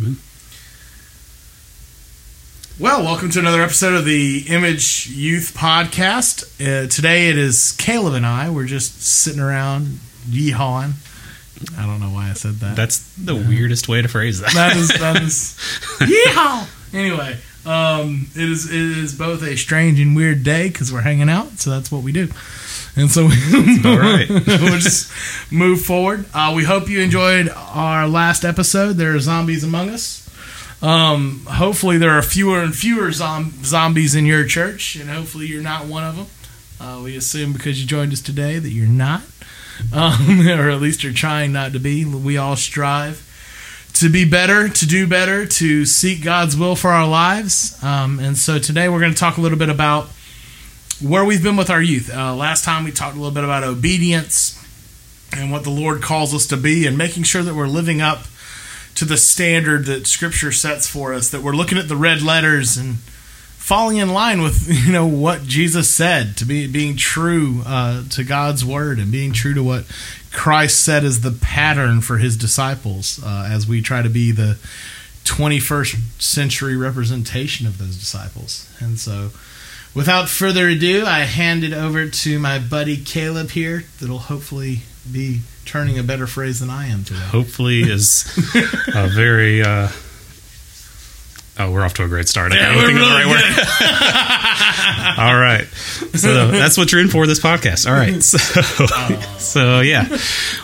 Amen. Well, welcome to another episode of the Image Youth Podcast. Uh, today it is Caleb and I. We're just sitting around yeehawing. I don't know why I said that. That's the weirdest way to phrase that. that is that is yeehaw. Anyway, um, it is it is both a strange and weird day because we're hanging out, so that's what we do. And so we, all right. we'll just move forward. Uh, we hope you enjoyed our last episode. There are zombies among us. Um, hopefully, there are fewer and fewer zom- zombies in your church, and hopefully, you're not one of them. Uh, we assume because you joined us today that you're not, um, or at least you're trying not to be. We all strive to be better, to do better, to seek God's will for our lives. Um, and so today we're going to talk a little bit about where we've been with our youth. Uh, last time we talked a little bit about obedience and what the Lord calls us to be, and making sure that we're living up to the standard that Scripture sets for us. That we're looking at the red letters and falling in line with you know what Jesus said to be being true uh, to God's word and being true to what Christ said is the pattern for His disciples uh, as we try to be the 21st century representation of those disciples. And so, without further ado, I hand it over to my buddy Caleb here. That'll hopefully be turning a better phrase than I am today. Hopefully, is a very. Uh, oh, we're off to a great start. I can't we're think of the really right word. All right, so that's what you're in for this podcast. All right, so so yeah,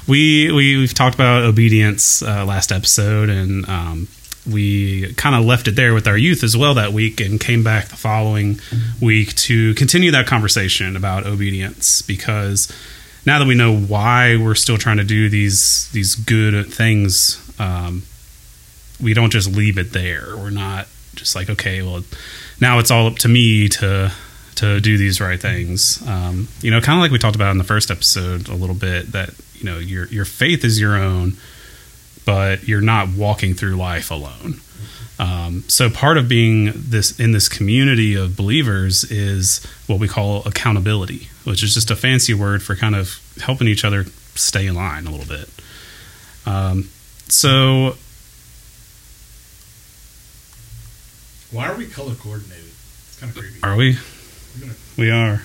we, we we've talked about obedience uh, last episode, and um, we kind of left it there with our youth as well that week, and came back the following week to continue that conversation about obedience because now that we know why we're still trying to do these these good things, um, we don't just leave it there. We're not just like, okay, well, now it's all up to me to to do these right things. Um, you know, kind of like we talked about in the first episode a little bit that you know your your faith is your own, but you're not walking through life alone. Um, so part of being this in this community of believers is what we call accountability, which is just a fancy word for kind of helping each other stay in line a little bit. Um, so Why are we color coordinated? It's kind of creepy. are we? Gonna, We are.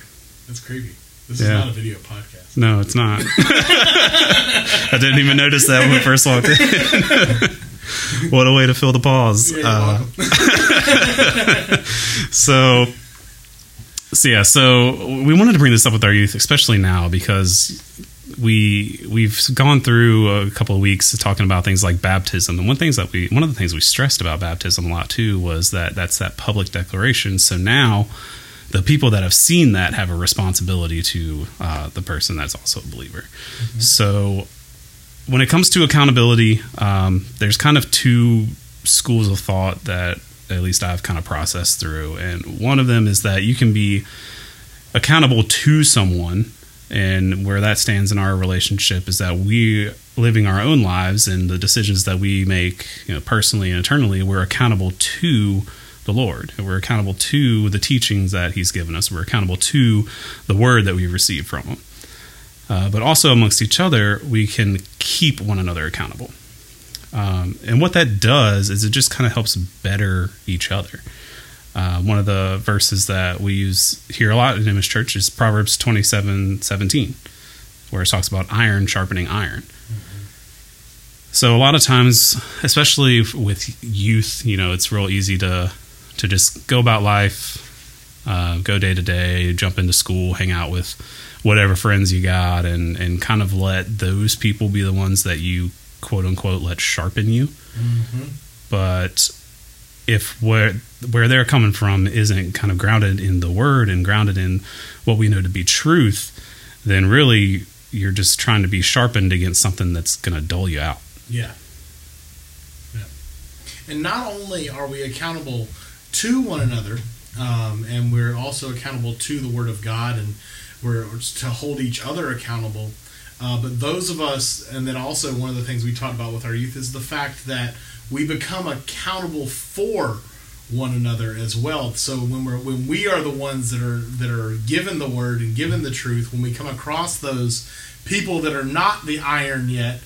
that's creepy. This Yeah. is not a video podcast. No, it's not. I didn't even notice that when we first walked in. what a way to fill the pause. Yeah, Uh, so so yeah so we wanted to bring this up with our youth especially now because we we've gone through a couple of weeks talking about things like baptism and one things that we one of the things we stressed about baptism a lot too was that that's that public declaration so now the people that have seen that have a responsibility to uh, the person that's also a believer so when it comes to accountability um, there's kind of two schools of thought that at least I've kind of processed through. And one of them is that you can be accountable to someone, and where that stands in our relationship is that we living our own lives and the decisions that we make, you know, personally and eternally, we're accountable to the Lord. We're accountable to the teachings that He's given us. We're accountable to the word that we receive from Him. Uh, but also amongst each other, we can keep one another accountable. Um, and what that does is it just kind of helps better each other. Uh, one of the verses that we use here a lot in Image Church is Proverbs 27 17, where it talks about iron sharpening iron. So, a lot of times, especially with youth, you know, it's real easy to, to just go about life, uh, go day to day, jump into school, hang out with whatever friends you got, and, and kind of let those people be the ones that you quote unquote let sharpen you. But if where where they're coming from isn't kind of grounded in the word and grounded in what we know to be truth, then really you're just trying to be sharpened against something that's going to dull you out. Yeah. Yeah. And not only are we accountable to one another, um, and we're also accountable to the Word of God, and we're to hold each other accountable. Uh, but those of us, and then also one of the things we talked about with our youth is the fact that we become accountable for one another as well. So when we're when we are the ones that are that are given the word and given the truth, when we come across those people that are not the iron yet,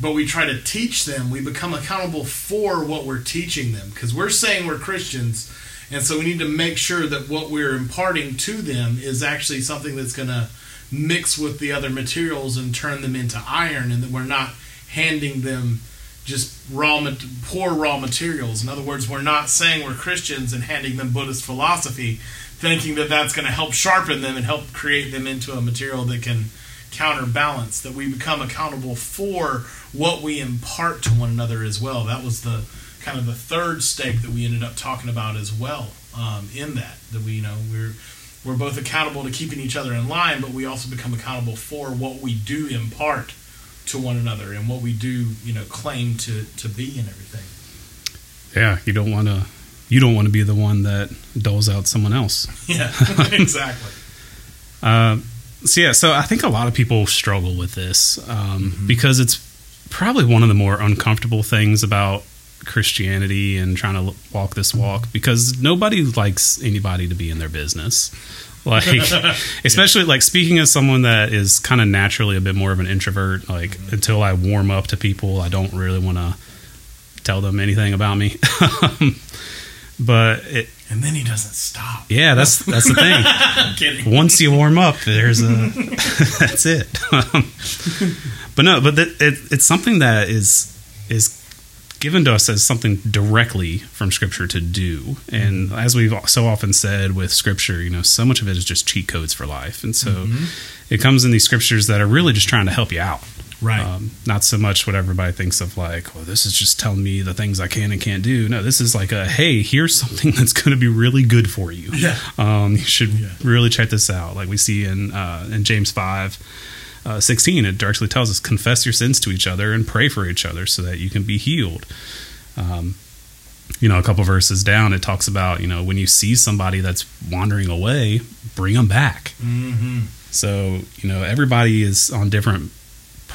but we try to teach them, we become accountable for what we're teaching them because we're saying we're Christians, and so we need to make sure that what we're imparting to them is actually something that's going to mix with the other materials and turn them into iron, and that we're not handing them just raw poor raw materials. In other words, we're not saying we're Christians and handing them Buddhist philosophy, thinking that that's going to help sharpen them and help create them into a material that can counterbalance. That we become accountable for what we impart to one another as well. That was the kind of the third stake that we ended up talking about as well. Um, in that, that we you know we're we're both accountable to keeping each other in line, but we also become accountable for what we do impart to one another and what we do, you know, claim to to be and everything. Yeah, you don't want to you don't want to be the one that doles out someone else. Yeah, exactly. uh, so yeah, so I think a lot of people struggle with this um, mm-hmm. because it's probably one of the more uncomfortable things about Christianity and trying to walk this walk because nobody likes anybody to be in their business. Like, especially like speaking as someone that is kind of naturally a bit more of an introvert. Like, until I warm up to people, I don't really want to tell them anything about me. Um, but it, and then he doesn't stop. Yeah, that's that's the thing. Once you warm up, there's a that's it. but no, but it, it's something that is is given to us as something directly from Scripture to do. And as we've so often said with Scripture, you know, so much of it is just cheat codes for life. And so mm-hmm. it comes in these scriptures that are really just trying to help you out. Right. Um, not so much what everybody thinks of like, well, this is just telling me the things I can and can't do. No, this is like a, hey, here's something that's going to be really good for you. Yeah. Um, you should yeah. really check this out. Like we see in uh, in James five uh, 16, it directly tells us confess your sins to each other and pray for each other so that you can be healed. Um, you know, a couple verses down, it talks about, you know, when you see somebody that's wandering away, bring them back. Mm-hmm. So, you know, everybody is on different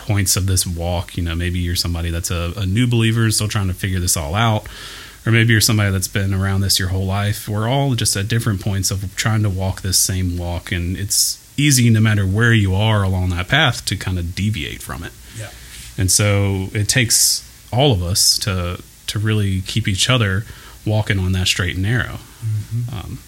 points of this walk. You know, maybe you're somebody that's a, a new believer and still trying to figure this all out or maybe you're somebody that's been around this your whole life. We're all just at different points of trying to walk this same walk, and it's easy no matter where you are along that path to kind of deviate from it. Yeah. And so it takes all of us to to really keep each other walking on that straight and narrow. Mm-hmm. Um,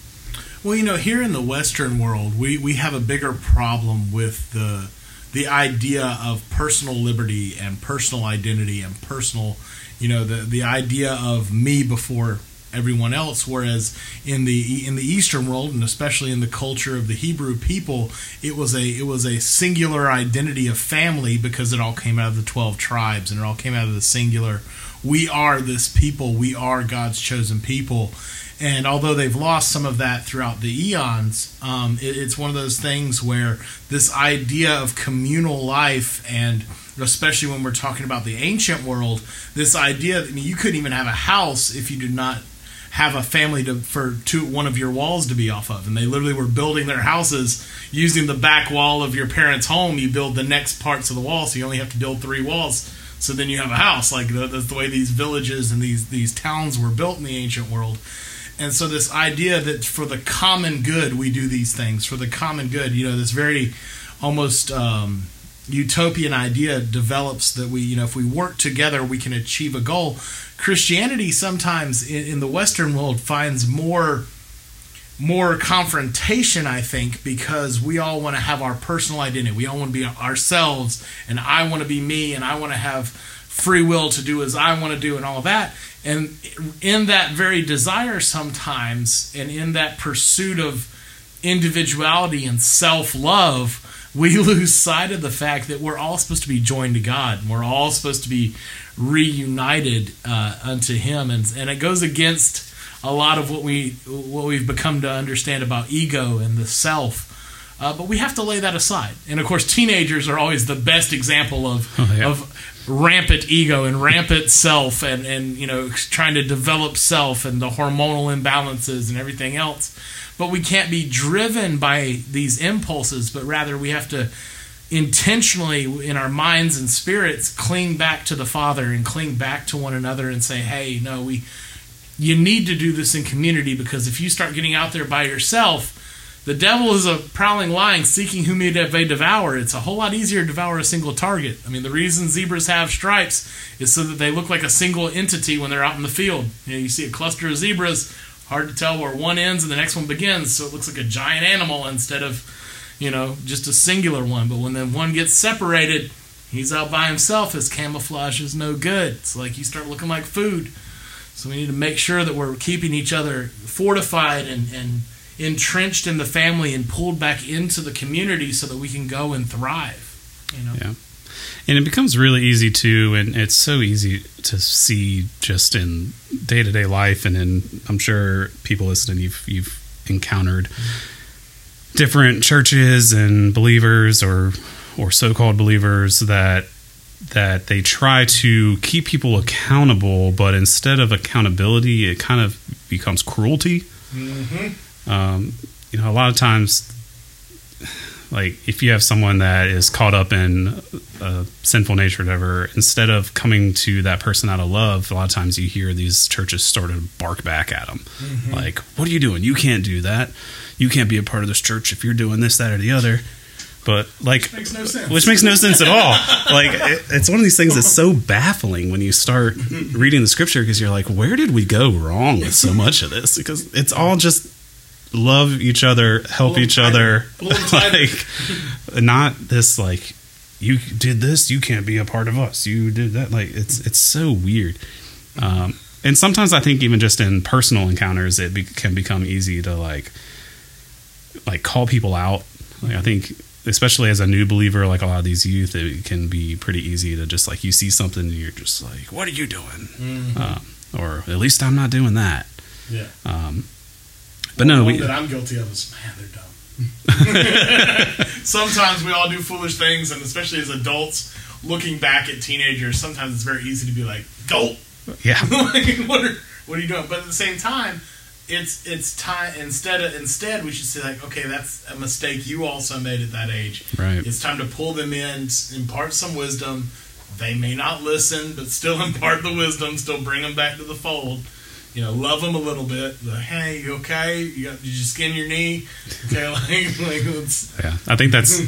well, you know, here in the Western world, we, we have a bigger problem with the the idea of personal liberty and personal identity and personal, you know, the the idea of me before everyone else. Whereas in the in the eastern world and especially in the culture of the hebrew people it was a it was a singular identity of family because it all came out of the 12 tribes and it all came out of the singular. We are this people. We are god's chosen people and although they've lost some of that throughout the eons, um, it, it's one of those things where this idea of communal life and especially when we're talking about the ancient world, this idea that I mean, you couldn't even have a house if you did not have a family to for two one of your walls to be off of. And they literally were building their houses using the back wall of your parents home. You build the next parts of the wall so you only have to build three walls. So then you have a house. Like that's the way these villages and these these towns were built in the ancient world and so this idea that for the common good we do these things for the common good you know this very almost um, utopian idea develops that we you know if we work together we can achieve a goal Christianity sometimes in, in the Western world finds more more confrontation, I think, because we all want to have our personal identity. We all want to be ourselves, and I want to be me, and I want to have free will to do as I want to do, and all of that. And in that very desire, sometimes, and in that pursuit of individuality and self love, we lose sight of the fact that we're all supposed to be joined to God. We're all supposed to be reunited uh, unto Him, and and it goes against a lot of what we what we've become to understand about ego and the self. Uh, but we have to lay that aside. And of course, teenagers are always the best example of oh, yeah. of rampant ego and rampant self, and and you know trying to develop self and the hormonal imbalances and everything else. But we can't be driven by these impulses, but rather we have to intentionally in our minds and spirits cling back to the father and cling back to one another and say hey no we you need to do this in community because if you start getting out there by yourself The devil is a prowling lion seeking whom he may devour. It's a whole lot easier to devour a single target. I mean, the reason zebras have stripes is so that they look like a single entity when they're out in the field. You know, you see a cluster of zebras, hard to tell where one ends and the next one begins, so it looks like a giant animal instead of, you know, just a singular one. But when then one gets separated, he's out by himself. His camouflage is no good. It's like you start looking like food. So we need to make sure that we're keeping each other fortified and, and entrenched in the family and pulled back into the community so that we can go and thrive. You know? Yeah. And it becomes really easy to, and it's so easy to see just in day to day life, and in I'm sure people listening, you've you've encountered different churches and believers or or so called believers that that they try to keep people accountable, but instead of accountability, it kind of becomes cruelty. Mm-hmm. Um, you know, a lot of times, like if you have someone that is caught up in a sinful nature, or whatever, instead of coming to that person out of love, a lot of times you hear these churches sort of bark back at them, Mm-hmm. like, "What are you doing? You can't do that. You can't be a part of this church if you're doing this, that, or the other." But like, Makes no sense. which makes no sense at all. Like it, it's one of these things that's so baffling when you start reading the scripture because you're like, where did we go wrong with so much of this? Because it's all just love each other, help each other, Pull 'em tighter. like not this like you did this, you can't be a part of us. You did that. Like it's it's so weird. Um, and sometimes I think even just in personal encounters, it be, can become easy to like like call people out. Like I think especially as a new believer, like a lot of these youth, it can be pretty easy to just like you see something and you're just like, "What are you doing?" Mhm. Um, or at least I'm not doing that. Yeah. Um, but no, One we that I'm guilty of is man, they're dumb. sometimes we all do foolish things, and especially as adults, looking back at teenagers, sometimes it's very easy to be like, "Go, yeah like, what are what are you doing?" But at the same time, it's it's time instead of instead we should say like, "Okay, that's a mistake you also made at that age." right It's time to pull them in, impart some wisdom. They may not listen, but still impart the wisdom. Still bring them back to the fold. You know, love them a little bit. The, hey, you okay? You got, did you skin your knee? Okay, like, like it's, Yeah, I think that's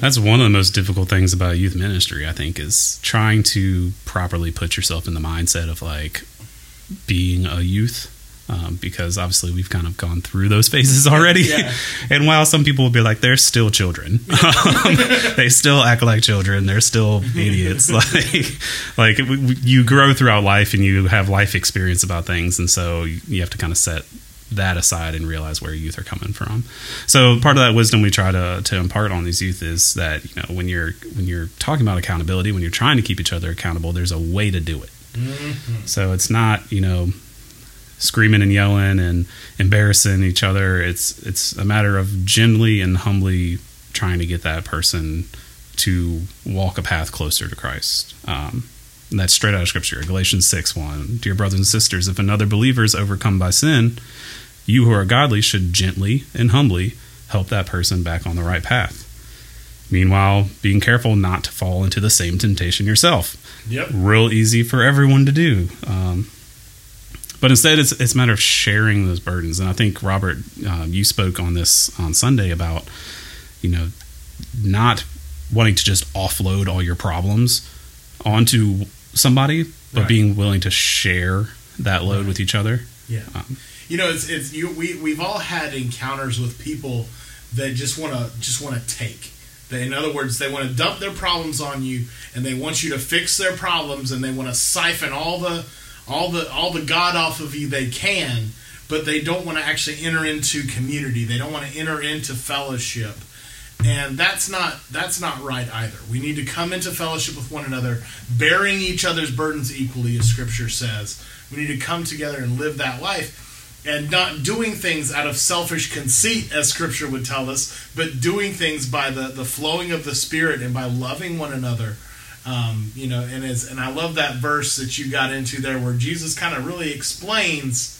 that's one of the most difficult things about youth ministry. I think is trying to properly put yourself in the mindset of like being a youth, um, because obviously we've kind of gone through those phases already. Yeah. and while some people will be like they're still children, um, they still act like children. They're still idiots. like like you grow throughout life and you have life experience about things, and so you you have to kind of set that aside and realize where youth are coming from. So part of that wisdom we try to to impart on these youth is that you know when you're when you're talking about accountability, when you're trying to keep each other accountable, there's a way to do it. So it's not you know screaming and yelling and embarrassing each other. It's it's a matter of gently and humbly trying to get that person to walk a path closer to Christ. Um, and that's straight out of Scripture, Galatians six one. Dear brothers and sisters, if another believer is overcome by sin, you who are godly should gently and humbly help that person back on the right path. Meanwhile, being careful not to fall into the same temptation yourself yep. real easy for everyone to do. Um, but instead, it's it's a matter of sharing those burdens. And I think Robert, um, you spoke on this on Sunday about you know not wanting to just offload all your problems onto somebody, but Right. being willing to share that load Right. with each other. Yeah. Um, You know, it's it's you. We we've all had encounters with people that just want to just want to take. They, in other words, they want to dump their problems on you, and they want you to fix their problems, and they want to siphon all the all the all the God off of you they can, but they don't want to actually enter into community. They don't want to enter into fellowship. And that's not that's not right either. We need to come into fellowship with one another, bearing each other's burdens equally, as Scripture says. We need to come together and live that life, and not doing things out of selfish conceit, as Scripture would tell us, but doing things by the the flowing of the Spirit and by loving one another. Um, you know, and as and I love that verse that you got into there, where Jesus kind of really explains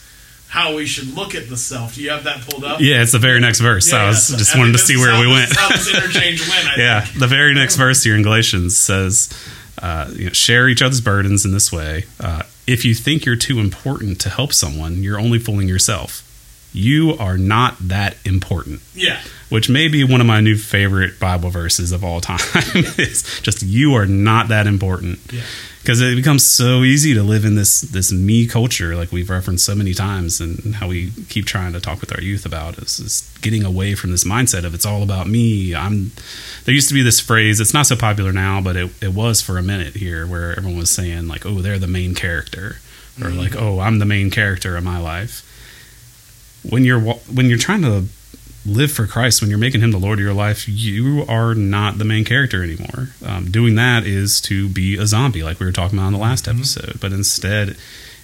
how we should look at the self. Do you have that pulled up? yeah, it's the very next verse. I was so- just I wanted to see where we went. is how this interchange went. Yeah, think. the very next verse here in Galatians says, uh, you know, "Share each other's burdens in this way. Uh, if you think you're too important to help someone, you're only fooling yourself. You are not that important. Yeah. Which may be one of my new favorite Bible verses of all time. it's just you are not that important. Yeah. Because it becomes so easy to live in this this me culture, like we've referenced so many times, and how we keep trying to talk with our youth about is, is getting away from this mindset of it's all about me. I'm. There used to be this phrase. It's not so popular now, but it, it was for a minute here, where everyone was saying like, "Oh, they're the main character," or Mm-hmm. like, "Oh, I'm the main character of my life." When you're when you're trying to live for Christ, when you're making Him the Lord of your life, you are not the main character anymore. Um, doing that is to be a zombie, like we were talking about in the last episode. But instead,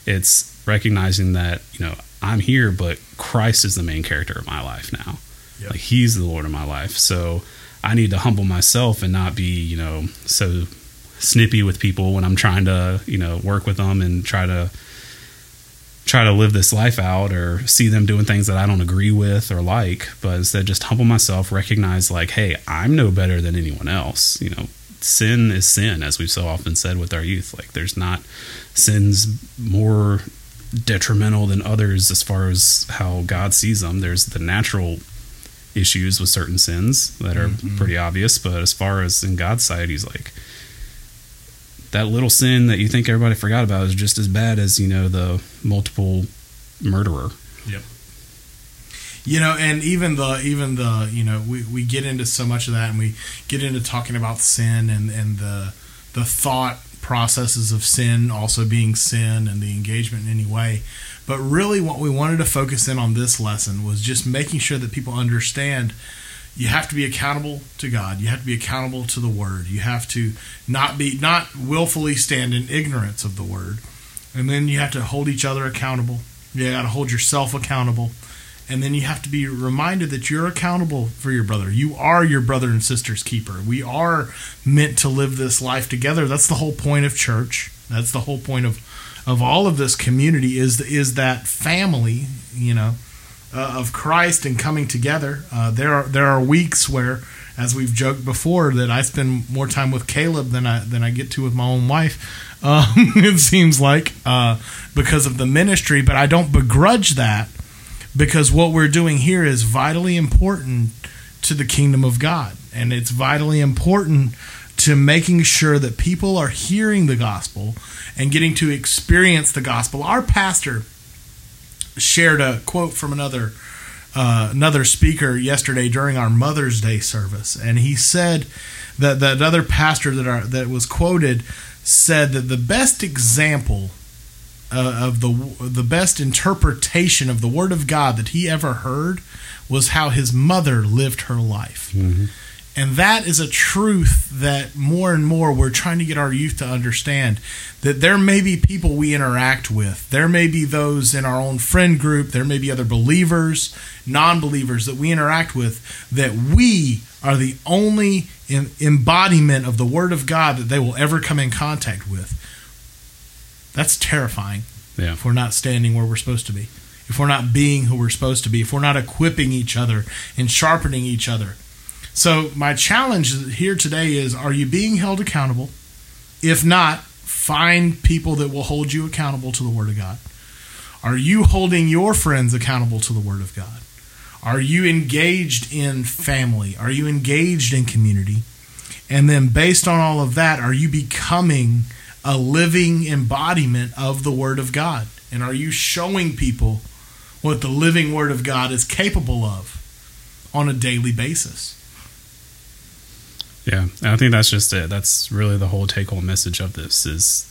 it's recognizing that you know I'm here, but Christ is the main character of my life now. Yep. Like He's the Lord of my life, so I need to humble myself and not be you know so snippy with people when I'm trying to you know work with them and try to try to live this life out or see them doing things that I don't agree with or like, but instead just humble myself, recognize like, hey, I'm no better than anyone else. You know, sin is sin, as we've so often said with our youth. Like, there's not sins more detrimental than others as far as how God sees them. There's the natural issues with certain sins that are mm-hmm. pretty obvious, but as far as in God's sight, He's like, that little sin that you think everybody forgot about is just as bad as you know the multiple murderer. Yep. You know, and even the even the you know we, we get into so much of that, and we get into talking about sin and and the the thought processes of sin also being sin and the engagement in any way. But really, what we wanted to focus in on this lesson was just making sure that people understand you have to be accountable to God. You have to be accountable to the Word. You have to not be not willfully stand in ignorance of the Word, and then you have to hold each other accountable. You got to hold yourself accountable, and then you have to be reminded that you're accountable for your brother. You are your brother and sister's keeper. We are meant to live this life together. That's the whole point of church. That's the whole point of of all of this community is is that family. You know uh, of Christ and coming together. Uh, there are there are weeks where, as we've joked before, that I spend more time with Caleb than I than I get to with my own wife. Um, it seems like uh, because of the ministry, but I don't begrudge that because what we're doing here is vitally important to the kingdom of God, and it's vitally important to making sure that people are hearing the gospel and getting to experience the gospel. Our pastor shared a quote from another uh, another speaker yesterday during our Mother's Day service, and he said that that other pastor that are, that was quoted said that the best example uh, of the the best interpretation of the Word of God that he ever heard was how his mother lived her life. And that is a truth that more and more we're trying to get our youth to understand that there may be people we interact with. There may be those in our own friend group. There may be other believers, non believers that we interact with that we are the only embodiment of the Word of God that they will ever come in contact with. That's terrifying Yeah. if we're not standing where we're supposed to be, if we're not being who we're supposed to be, if we're not equipping each other and sharpening each other. So, my challenge here today is are you being held accountable? If not, find people that will hold you accountable to the Word of God. Are you holding your friends accountable to the Word of God? Are you engaged in family? Are you engaged in community? And then, based on all of that, are you becoming a living embodiment of the Word of God? And are you showing people what the living Word of God is capable of on a daily basis? Yeah, and I think that's just it. That's really the whole take home message of this is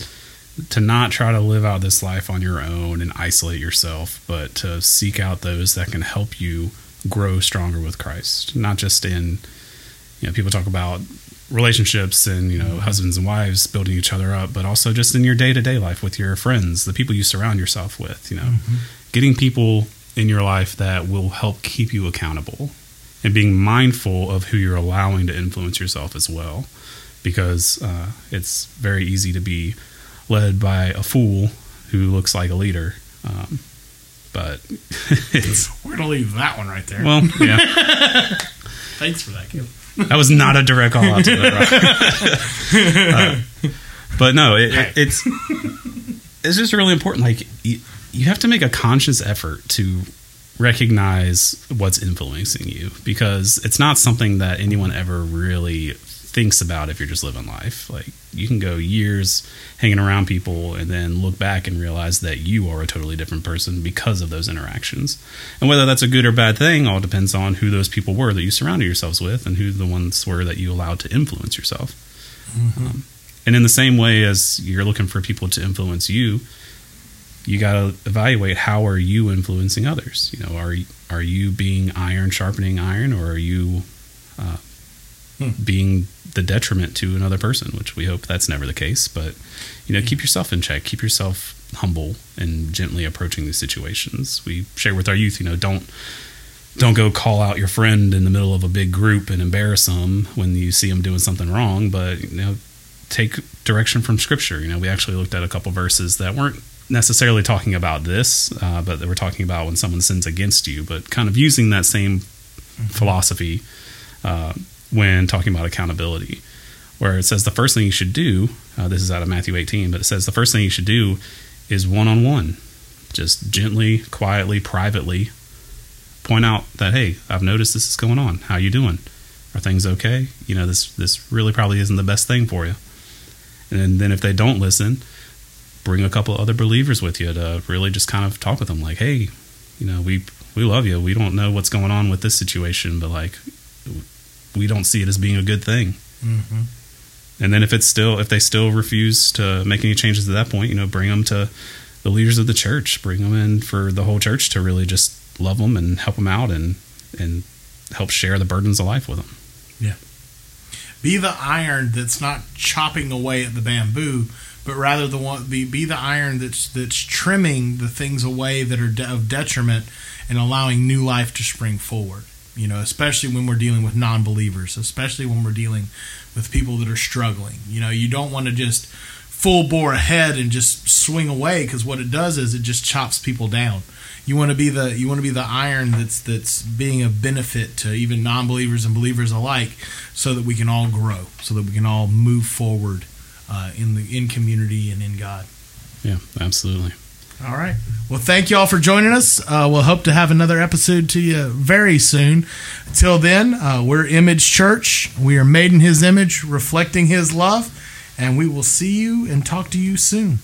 to not try to live out this life on your own and isolate yourself, but to seek out those that can help you grow stronger with Christ. Not just in you know, people talk about relationships and, you know, husbands and wives building each other up, but also just in your day-to-day life with your friends, the people you surround yourself with, you know. Mm-hmm. Getting people in your life that will help keep you accountable and being mindful of who you're allowing to influence yourself as well because uh, it's very easy to be led by a fool who looks like a leader um, but it's We're to leave that one right there. well yeah Thanks for that, Caleb. that was not a direct call out to the uh, but no it, it, it's it's just really important like you, you have to make a conscious effort to recognize what's influencing you because it's not something that anyone ever really thinks about if you're just living life. Like you can go years hanging around people and then look back and realize that you are a totally different person because of those interactions. And whether that's a good or bad thing all depends on who those people were that you surrounded yourselves with and who the ones were that you allowed to influence yourself. Mm-hmm. Um, and in the same way as you're looking for people to influence you, you got to evaluate how are you influencing others. You know, are are you being iron sharpening iron, or are you uh, hmm. being the detriment to another person? Which we hope that's never the case. But you know, keep yourself in check. Keep yourself humble and gently approaching these situations. We share with our youth. You know, don't don't go call out your friend in the middle of a big group and embarrass them when you see them doing something wrong. But you know, take direction from Scripture. You know, we actually looked at a couple verses that weren't necessarily talking about this, uh, but we're talking about when someone sins against you, but kind of using that same mm-hmm. philosophy uh, when talking about accountability, where it says the first thing you should do, uh, this is out of Matthew 18, but it says the first thing you should do is one on one. Just gently, quietly, privately point out that, hey, I've noticed this is going on. How you doing? Are things okay? You know, this this really probably isn't the best thing for you. And then if they don't listen, bring a couple other believers with you to really just kind of talk with them like hey you know we we love you. We don't know what's going on with this situation but like we don't see it as being a good thing. Mm-hmm. and then if it's still if they still refuse to make any changes at that point you know bring them to the leaders of the church. Bring them in for the whole church to really just love them and help them out and and help share the burdens of life with them. Yeah. Be the iron that's not chopping away at the bamboo but rather the one be, be the iron that's that's trimming the things away that are de- of detriment and allowing new life to spring forward. You know, especially when we're dealing with non-believers, especially when we're dealing with people that are struggling. You know, you don't want to just full bore ahead and just swing away because what it does is it just chops people down. You want to be the you want to be the iron that's that's being a benefit to even non-believers and believers alike, so that we can all grow, so that we can all move forward uh, in the in community and in God. Yeah, absolutely. All right. Well, thank you all for joining us. Uh, we'll hope to have another episode to you very soon. Until then, uh, we're Image Church. We are made in His image, reflecting His love, and we will see you and talk to you soon.